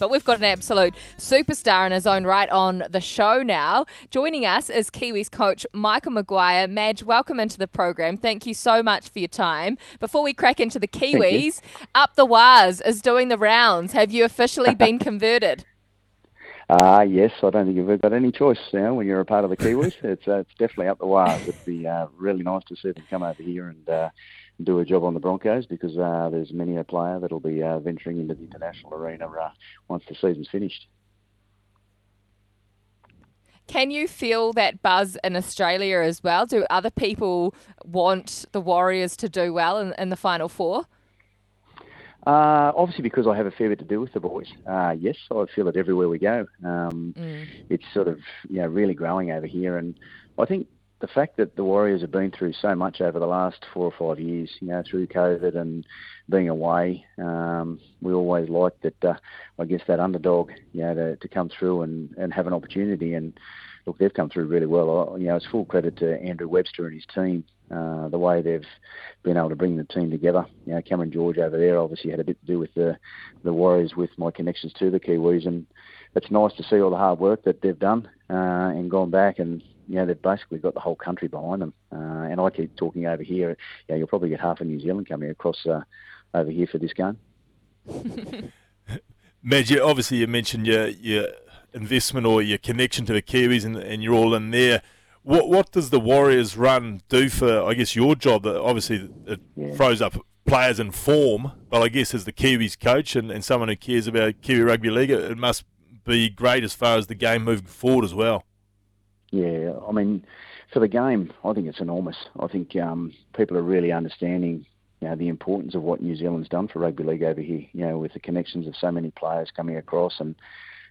But we've got an absolute superstar in his own right on the show now. Joining us is Kiwis coach Michael Maguire. Madge, welcome into the program. Thank you so much for your time. Before we crack into the Kiwis, Up the Waz is doing the rounds. Have you officially been converted? Uh, yes, I don't think you've ever got any choice now when you're a part of the Kiwis. it's uh, it's definitely up the Waz. It'd be uh, really nice to see them come over here and uh, do a job on the Broncos because uh, there's many a player that'll be uh, venturing into the international arena uh, once the season's finished. Can you feel that buzz in Australia as well? Do other people want the Warriors to do well in, in the Final Four? Uh, obviously, because I have a fair bit to do with the boys. Uh, yes, I feel it everywhere we go. Um, mm. It's sort of you know really growing over here, and I think the fact that the Warriors have been through so much over the last four or five years, you know, through COVID and being away, um, we always like that. Uh, I guess that underdog, you know, to, to come through and, and have an opportunity. And look, they've come through really well. You know, it's full credit to Andrew Webster and his team. Uh, the way they've been able to bring the team together. You know, Cameron George over there obviously had a bit to do with the the Warriors with my connections to the Kiwis, and it's nice to see all the hard work that they've done uh, and gone back and you know, they've basically got the whole country behind them. Uh, and I keep talking over here, you know, you'll probably get half of New Zealand coming across uh, over here for this game. Madge, obviously you mentioned your, your investment or your connection to the Kiwis and, and you're all in there. What what does the Warriors run do for, I guess, your job? That Obviously, it yeah. throws up players in form, but I guess as the Kiwis coach and, and someone who cares about Kiwi Rugby League, it must be great as far as the game moving forward as well. Yeah, I mean, for the game, I think it's enormous. I think um, people are really understanding you know, the importance of what New Zealand's done for rugby league over here. You know, with the connections of so many players coming across and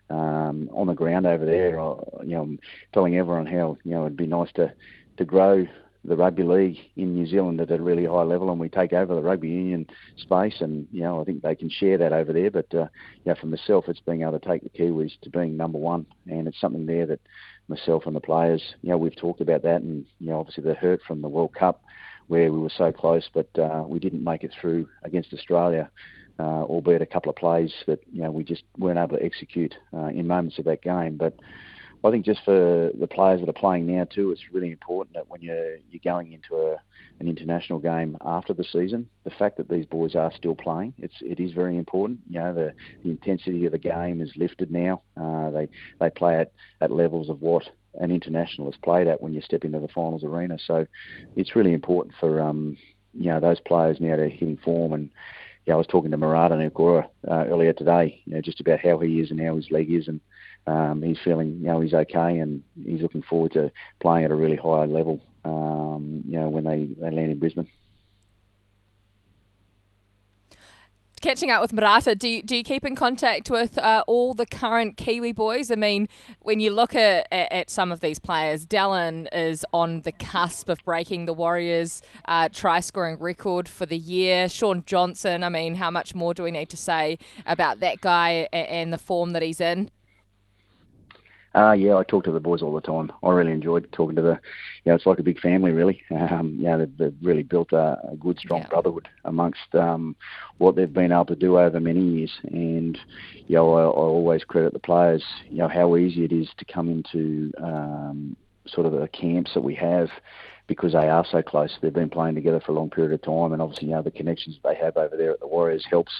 um, on the ground over there. I, you know, telling everyone how you know it'd be nice to to grow the rugby league in New Zealand at a really high level, and we take over the rugby union space, and you know I think they can share that over there. But uh, you know, for myself, it's being able to take the Kiwis to being number one, and it's something there that myself and the players, you know, we've talked about that, and you know, obviously the hurt from the World Cup, where we were so close, but uh, we didn't make it through against Australia, uh, albeit a couple of plays that you know we just weren't able to execute uh, in moments of that game. But I think just for the players that are playing now too, it's really important that when you're you're going into a an international game after the season, the fact that these boys are still playing, it's it is very important. You know, the, the intensity of the game is lifted now. Uh, they they play at, at levels of what an international is played at when you step into the finals arena. So it's really important for um, you know those players now to hitting form and. Yeah, I was talking to Marata Niukore uh, earlier today, you know, just about how he is and how his leg is, and um, he's feeling, you know, he's okay, and he's looking forward to playing at a really high level um, you know, when they, they land in Brisbane. Catching up with Marata, do you, do you keep in contact with uh, all the current Kiwi boys? I mean, when you look at, at, at, some of these players, Dallin is on the cusp of breaking the Warriors' uh, try scoring record for the year. Shaun Johnson, I mean, how much more do we need to say about that guy and, and the form that he's in? Uh, yeah, I talk to the boys all the time. I really enjoyed talking to the, you know, it's like a big family, really. Um, you know, they've, they've really built a, a good, strong yeah. brotherhood amongst um, what they've been able to do over many years. And, you know, I, I always credit the players, you know, how easy it is to come into um, sort of the camps that we have because they are so close. They've been playing together for a long period of time, and obviously, you know, the connections they have over there at the Warriors helps.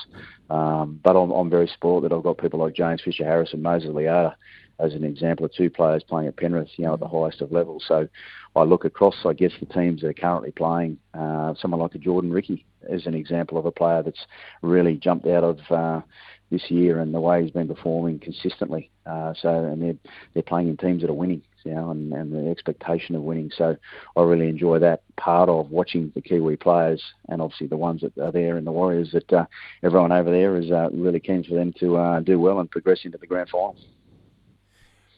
Um, but I'm, I'm very spoiled that I've got people like James Fisher Harris and Moses Leota as an example of two players playing at Penrith, you know, at the highest of levels. So I look across, I guess, the teams that are currently playing. Uh, someone like a Jordan Riki is an example of a player that's really jumped out of uh, this year and the way he's been performing consistently. Uh, so and they're they're playing in teams that are winning, you know, and, and the expectation of winning. So I really enjoy that part of watching the Kiwi players and obviously the ones that are there in the Warriors. That uh, everyone over there is uh, really keen for them to uh, do well and progress into the grand final.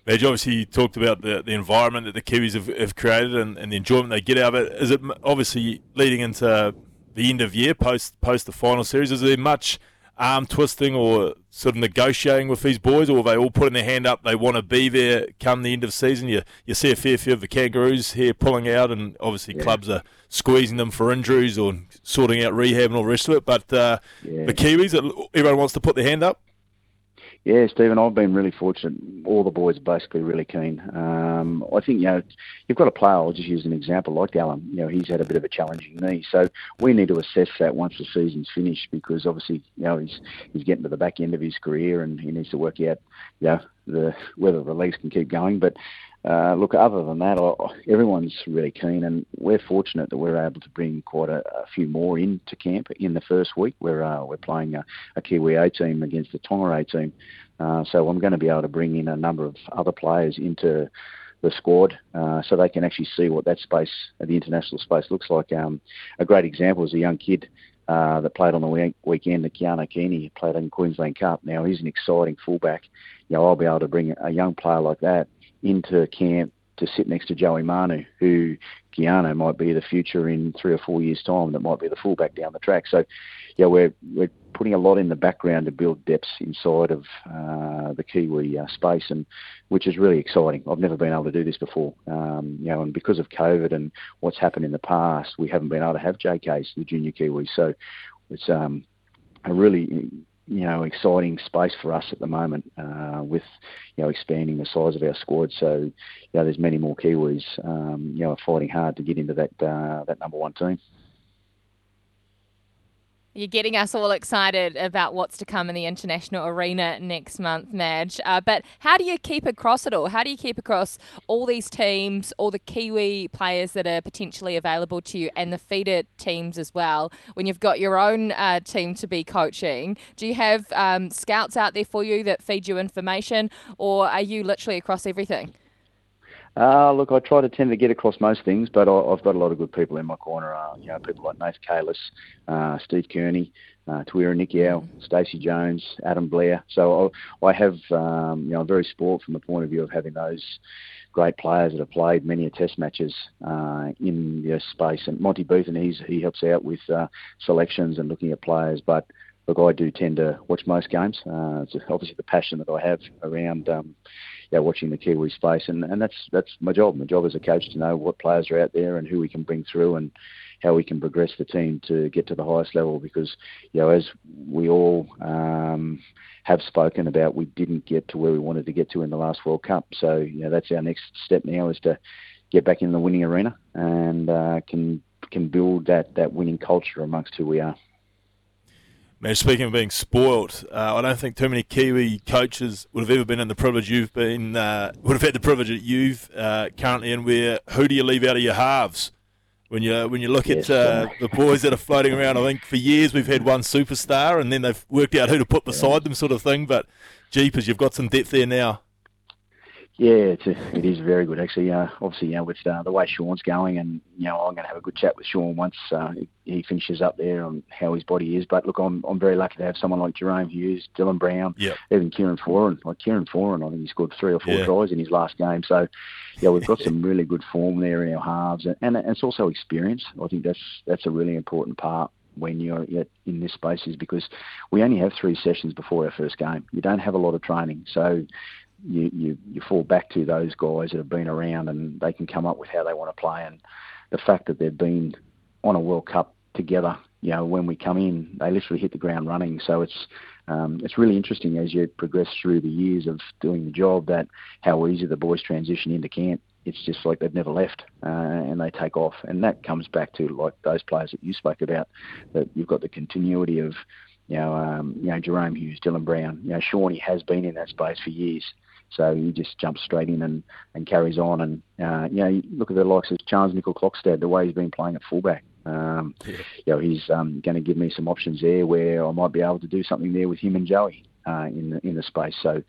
Madge, obviously you talked about the, the environment that the Kiwis have, have created and, and the enjoyment they get out of it. Is it obviously leading into the end of year post post the final series? Is there much arm twisting or sort of negotiating with these boys, or are they all putting their hand up? They want to be there come the end of season. You you see a fair few of the Kangaroos here pulling out, and obviously yeah. clubs are squeezing them for injuries or sorting out rehab and all the rest of it. But uh, yeah. the Kiwis, everyone wants to put their hand up. Yeah, Stephen, I've been really fortunate. All the boys are basically really keen. Um, I think, you know, you've got a player, I'll just use an example like Alan. You know, he's had a bit of a challenging knee. So we need to assess that once the season's finished because obviously, you know, he's, he's getting to the back end of his career and he needs to work out, you know, the, whether the legs can keep going. But uh, look, other than that, everyone's really keen, and we're fortunate that we're able to bring quite a, a few more into camp in the first week. We're uh, we're playing a, a, Kiwi A team against the Tonga A team, uh, so I'm going to be able to bring in a number of other players into the squad uh, so they can actually see what that space, the international space, looks like. Um, a great example is a young kid uh, that played on the week- weekend, the Keano Kini, played in Queensland Cup. Now he's an exciting fullback. You know, I'll be able to bring a young player like that into camp to sit next to Joey Manu, who Keano might be the future in three or four years' time. That might be the fullback down the track. So, yeah, we're we're putting a lot in the background to build depths inside of uh, the Kiwi uh, space, and which is really exciting. I've never been able to do this before, um, you know, and because of COVID and what's happened in the past, we haven't been able to have JKs, the junior Kiwis. So, it's um, a really you know, exciting space for us at the moment uh, with, you know, expanding the size of our squad. So, you know, there's many more Kiwis, um, you know, fighting hard to get into that uh, that number one team. You're getting us all excited about what's to come in the international arena next month, Madge. Uh, but how do you keep across it all? How do you keep across all these teams, all the Kiwi players that are potentially available to you, and the feeder teams as well? When you've got your own uh, team to be coaching, do you have um, scouts out there for you that feed you information, or are you literally across everything? Uh, look, I try to tend to get across most things, but I, have got a lot of good people in my corner. Uh, you know, people like Nath Cayless, uh, Steve Kearney, uh, Tawera Nikau, Stacey Jones, Adam Blair. So I, I have, um, you know, I'm very sport from the point of view of having those great players that have played many a test matches uh, in the space. And Monty Betham, he's, he helps out with uh, selections and looking at players, but look, I do tend to watch most games. Uh, it's obviously the passion that I have around um, yeah, watching the Kiwi space, and, and that's that's my job. My job as a coach to know what players are out there and who we can bring through, and how we can progress the team to get to the highest level. Because you know, as we all um, have spoken about, we didn't get to where we wanted to get to in the last World Cup. So you know, that's our next step now is to get back in the winning arena and uh, can can build that that winning culture amongst who we are. Man, speaking of being spoilt, uh, I don't think too many Kiwi coaches would have ever been in the privilege you've been, uh, would have had the privilege that you've uh, currently in. Where who do you leave out of your halves? When you when you look yes, at uh, the boys that are floating around, I think for years we've had one superstar, and then they've worked out who to put beside yeah. them, sort of thing. But jeepers, you've got some depth there now. Yeah, it's a, it is very good actually. Uh, obviously, you know, with uh, the way Shaun's going, and you know, I'm going to have a good chat with Shaun once uh, he finishes up there on how his body is. But look, I'm I'm very lucky to have someone like Jahrome Hughes, Dylan Brown, yep. even Kieran Foran. Like Kieran Foran, I think he scored three or four yeah. tries in his last game. So, yeah, we've got some really good form there in our halves, and, and it's also experience. I think that's that's a really important part when you're in this space is because we only have three sessions before our first game. You don't have a lot of training, so you, you, you fall back to those guys that have been around and they can come up with how they want to play. And the fact that they've been on a World Cup together, you know, when we come in, they literally hit the ground running. So it's um, it's really interesting as you progress through the years of doing the job that how easy the boys transition into camp. It's just like they've never left uh, and they take off. And that comes back to like those players that you spoke about, that you've got the continuity of you know, um, you know, Jahrome Hughes, Dylan Brown, you know, Shawnee has been in that space for years. So he just jumps straight in and, and carries on. And, uh, you know, you look at the likes of Charles Nicoll-Klokstad, the way he's been playing at fullback. Um, yeah. You know, he's um, going to give me some options there where I might be able to do something there with him and Joey uh, in, the, in the space. So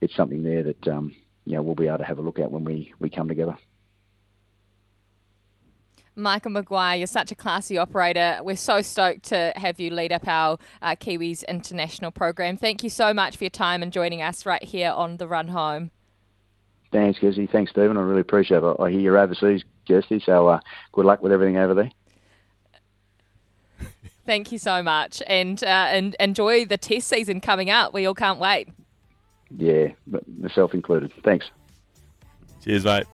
it's something there that, um, you know, we'll be able to have a look at when we, we come together. Michael Maguire, you're such a classy operator. We're so stoked to have you lead up our uh, Kiwis international program. Thank you so much for your time and joining us right here on the run home. Thanks, Kirsty. Thanks, Stephen. I really appreciate it. I hear you're overseas, Kirsty, so uh, good luck with everything over there. Thank you so much, and uh, and enjoy the test season coming up. We all can't wait. Yeah, myself included. Thanks. Cheers, mate.